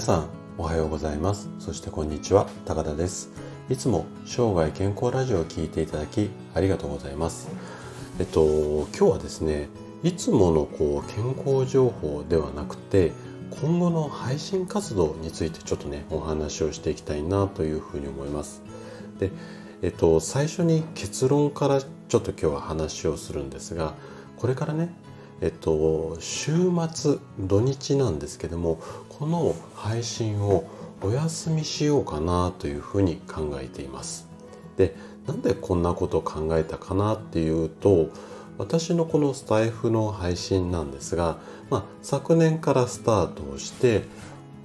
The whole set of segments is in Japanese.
皆さんおはようございます。そしてこんにちは高田です。いつも生涯健康ラジオを聴いていただきありがとうございます。えっと今日はですねいつものこう健康情報ではなくて今後の配信活動についてちょっとねお話をしていきたいなというふうに思います。でえっと最初に結論からちょっと今日は話をするんですがこれからねえっと、週末土日なんですけどもこの配信をお休みしようかなというふうに考えています。でなんでこんなことを考えたかなっていうと私のこのスタイフの配信なんですが、まあ、昨年からスタートをして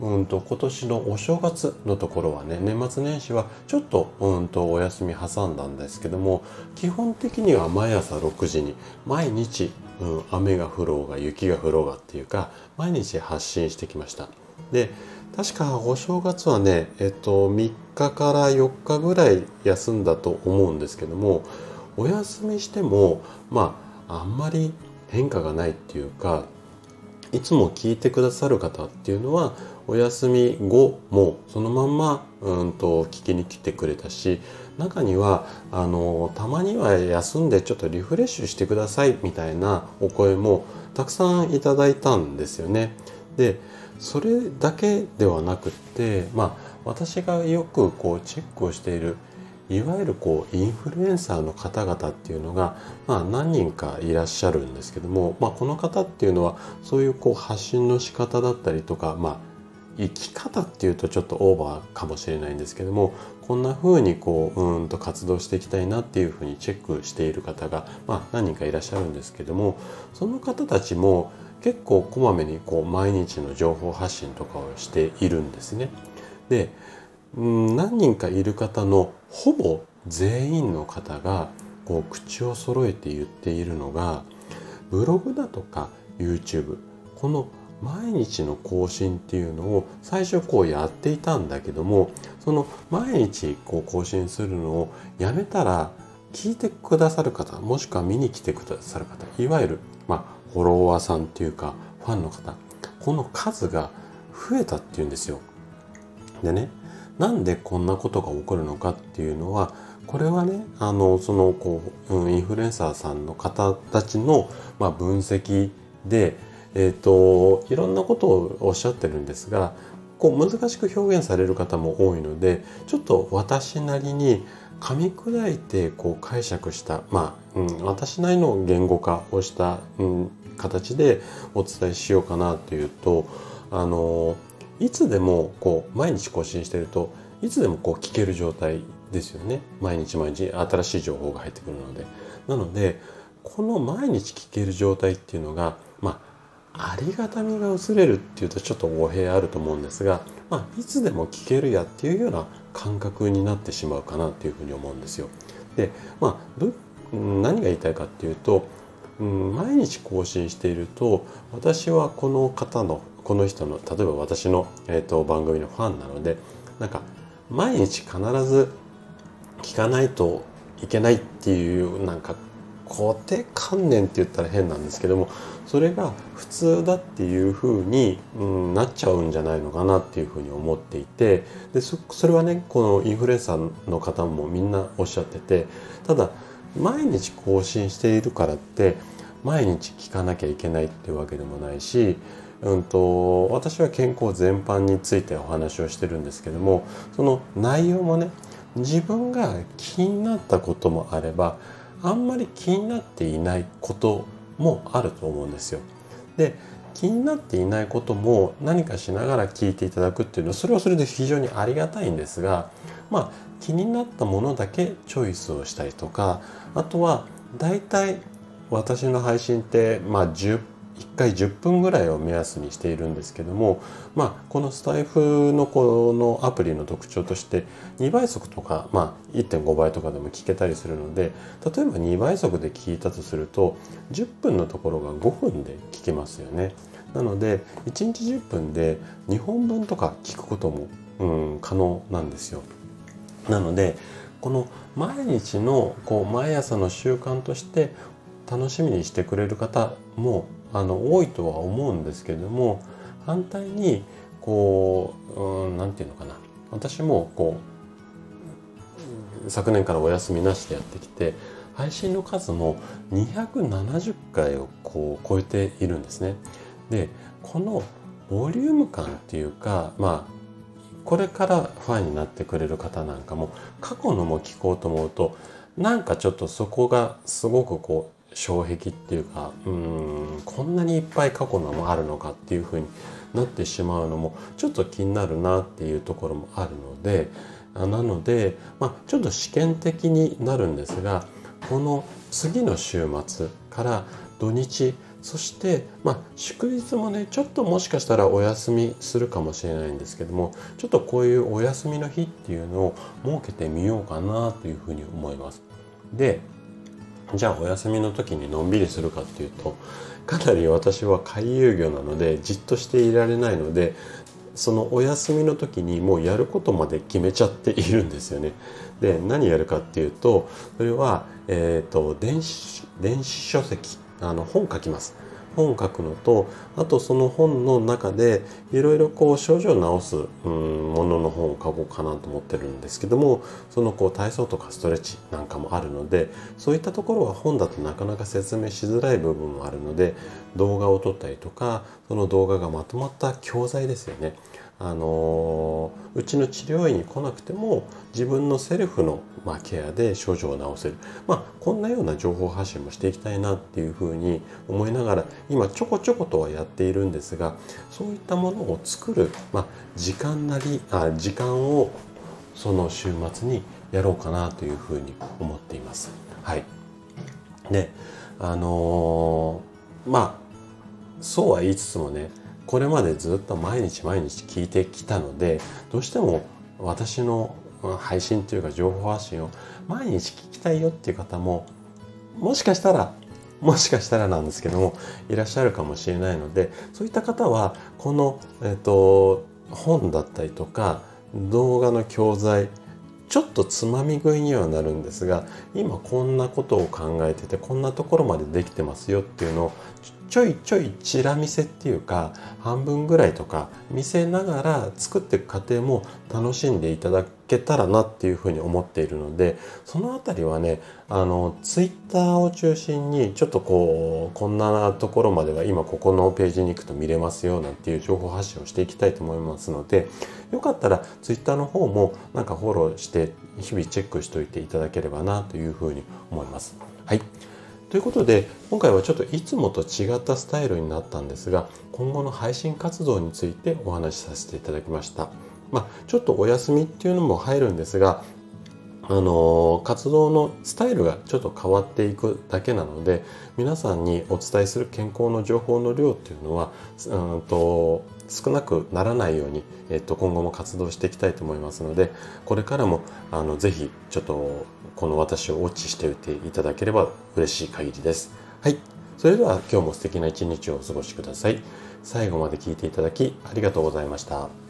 うんと今年のお正月のところはね年末年始はちょっとうんとお休み挟んだんですけども基本的には毎朝6時に毎日うん、雨が降ろうが雪が降ろうがっていうか毎日発信してきました。で確かお正月はねえっと3日から4日ぐらい休んだと思うんですけどもお休みしてもまああんまり変化がないっていうかいつも聞いてくださる方っていうのはお休み後もそのまんまうんと聞きに来てくれたし中にはあのたまには休んでちょっとリフレッシュしてくださいみたいなお声もたくさんいただいたんですよね。でそれだけではなくってまあ私がよくこうチェックをしているいわゆるこうインフルエンサーの方々っていうのが、まあ、何人かいらっしゃるんですけども、まあ、この方っていうのはそういうこう発信の仕方だったりとか、まあ、生き方っていうとちょっとオーバーかもしれないんですけどもこんな風にこううんと活動していきたいなっていうふうにチェックしている方が、まあ、何人かいらっしゃるんですけどもその方たちも結構こまめにこう毎日の情報発信とかをしているんですね。でうん何人かいる方のほぼ全員の方がこう口を揃えて言っているのがブログだとか YouTube この毎日の更新っていうのを最初こうやっていたんだけどもその毎日こう更新するのをやめたら聞いてくださる方もしくは見に来てくださる方いわゆる、まあ、フォロワーさんっていうかファンの方この数が増えたっていうんですよ。でねなんでこんなことが起こるのかっていうのはこれはねあのそのこう、うん、インフルエンサーさんの方たちの、まあ、分析でえーと、いろんなことをおっしゃってるんですがこう難しく表現される方も多いのでちょっと私なりに噛み砕いてこう解釈したまあ、うん、私なりの言語化をした、うん、形でお伝えしようかなというとあのいつでもこう毎日更新してるといつでもこう聞ける状態ですよね。毎日毎日新しい情報が入ってくるので。なのでこの毎日聞ける状態っていうのがありがたみが薄れるっていうとちょっと語弊あると思うんですが、まあ、いつでも聞けるやっていうような感覚になってしまうかなっていうふうに思うんですよ。で、まあ、何が言いたいかっていうと、うん、毎日更新していると私はこの方のこの人の例えば私の、えーと、番組のファンなのでなんか毎日必ず聞かないといけないっていうなんか固定観念って言ったら変なんですけどもそれが普通だっていうふうに、うん、なっちゃうんじゃないのかなっていうふうに思っていてでそれはねこのインフルエンサーの方もみんなおっしゃっててただ毎日更新しているからって毎日聞かなきゃいけないっていうわけでもないし、うんと、私は健康全般についてお話をしてるんですけどもその内容もね自分が気になったこともあればあんまり気になっていないこともあると思うんですよ。で気になっていないことも何かしながら聞いていただくっていうのはそれはそれで非常にありがたいんですがまあ気になったものだけチョイスをしたりとかあとは大体私の配信ってまあ10 1回10分ぐらいを目安にしているんですけども、まあ、このスタイフのこのアプリの特徴として2倍速とか、まあ、1.5倍とかでも聞けたりするので例えば2倍速で聞いたとすると10分のところが5分で聞けますよね。なので1日10分で2本分とか聞くことも、うん、可能なんですよ。なのでこの毎日のこう毎朝の習慣として楽しみにしてくれる方もあの多いとは思うんですけども反対にこう何て言うのかな私もこう昨年からお休みなしでやってきて配信の数も270回をこう超えているんですね。でこのボリューム感っていうかまあこれからファンになってくれる方なんかも過去のも聞こうと思うとなんかちょっとそこがすごくこう障壁っていうかうんこんなにいっぱい過去のもあるのかっていうふうになってしまうのもちょっと気になるなっていうところもあるのでなので、まあ、ちょっと試験的になるんですがこの次の週末から土日そして、まあ、祝日もねちょっともしかしたらお休みするかもしれないんですけどもちょっとこういうお休みの日っていうのを設けてみようかなというふうに思います。でじゃあお休みの時にのんびりするかっていうとかなり私は回遊魚なのでじっとしていられないのでそのお休みの時にもうやることまで決めちゃっているんですよね。で何やるかっていうとそれは、えーと、電子電子書籍あの本書きます。本書くのとあとその本の中でいろいろこう症状を治すうんものの本を書こうかなと思ってるんですけどもそのこう体操とかストレッチなんかもあるのでそういったところは本だとなかなか説明しづらい部分もあるので動画を撮ったりとかその動画がまとまった教材ですよね。あのうちの治療院に来なくても自分のセルフの、まあ、ケアで症状を治せる、まあ、こんなような情報発信もしていきたいなっていうふうに思いながら今ちょこちょことはやっているんですがそういったものを作る、まあ、時間なりあ時間をその週末にやろうかなというふうに思っています。はい、であのー、まあそうは言いつつもねこれまでずっと毎日毎日聞いてきたのでどうしても私の配信というか情報発信を毎日聞きたいよっていう方ももしかしたらもしかしたらなんですけどもいらっしゃるかもしれないのでそういった方はこの、えーと、本だったりとか動画の教材ちょっとつまみ食いにはなるんですが今こんなことを考えててこんなところまでできてますよっていうのをちょいちょいチラ見せっていうか半分ぐらいとか見せながら作っていく過程も楽しんでいただけたらなっていうふうに思っているのでその辺りはねあのツイッターを中心にちょっとこうこんなところまでは今ここのページに行くと見れますよなんていう情報発信をしていきたいと思いますのでよかったらツイッターの方もなんかフォローして日々チェックしておいていただければなというふうに思います。はいということで今回はちょっといつもと違ったスタイルになったんですが今後の配信活動についてお話しさせていただきました。まあ、ちょっとお休みっていうのも入るんですがあの活動のスタイルがちょっと変わっていくだけなので皆さんにお伝えする健康の情報の量っていうのはうんと少なくならないように、えっと、今後も活動していきたいと思いますのでこれからもあのぜひちょっとこの私をウォッチしておいていただければ嬉しい限りです。はい。それでは今日も素敵な一日をお過ごしください。最後まで聞いていただきありがとうございました。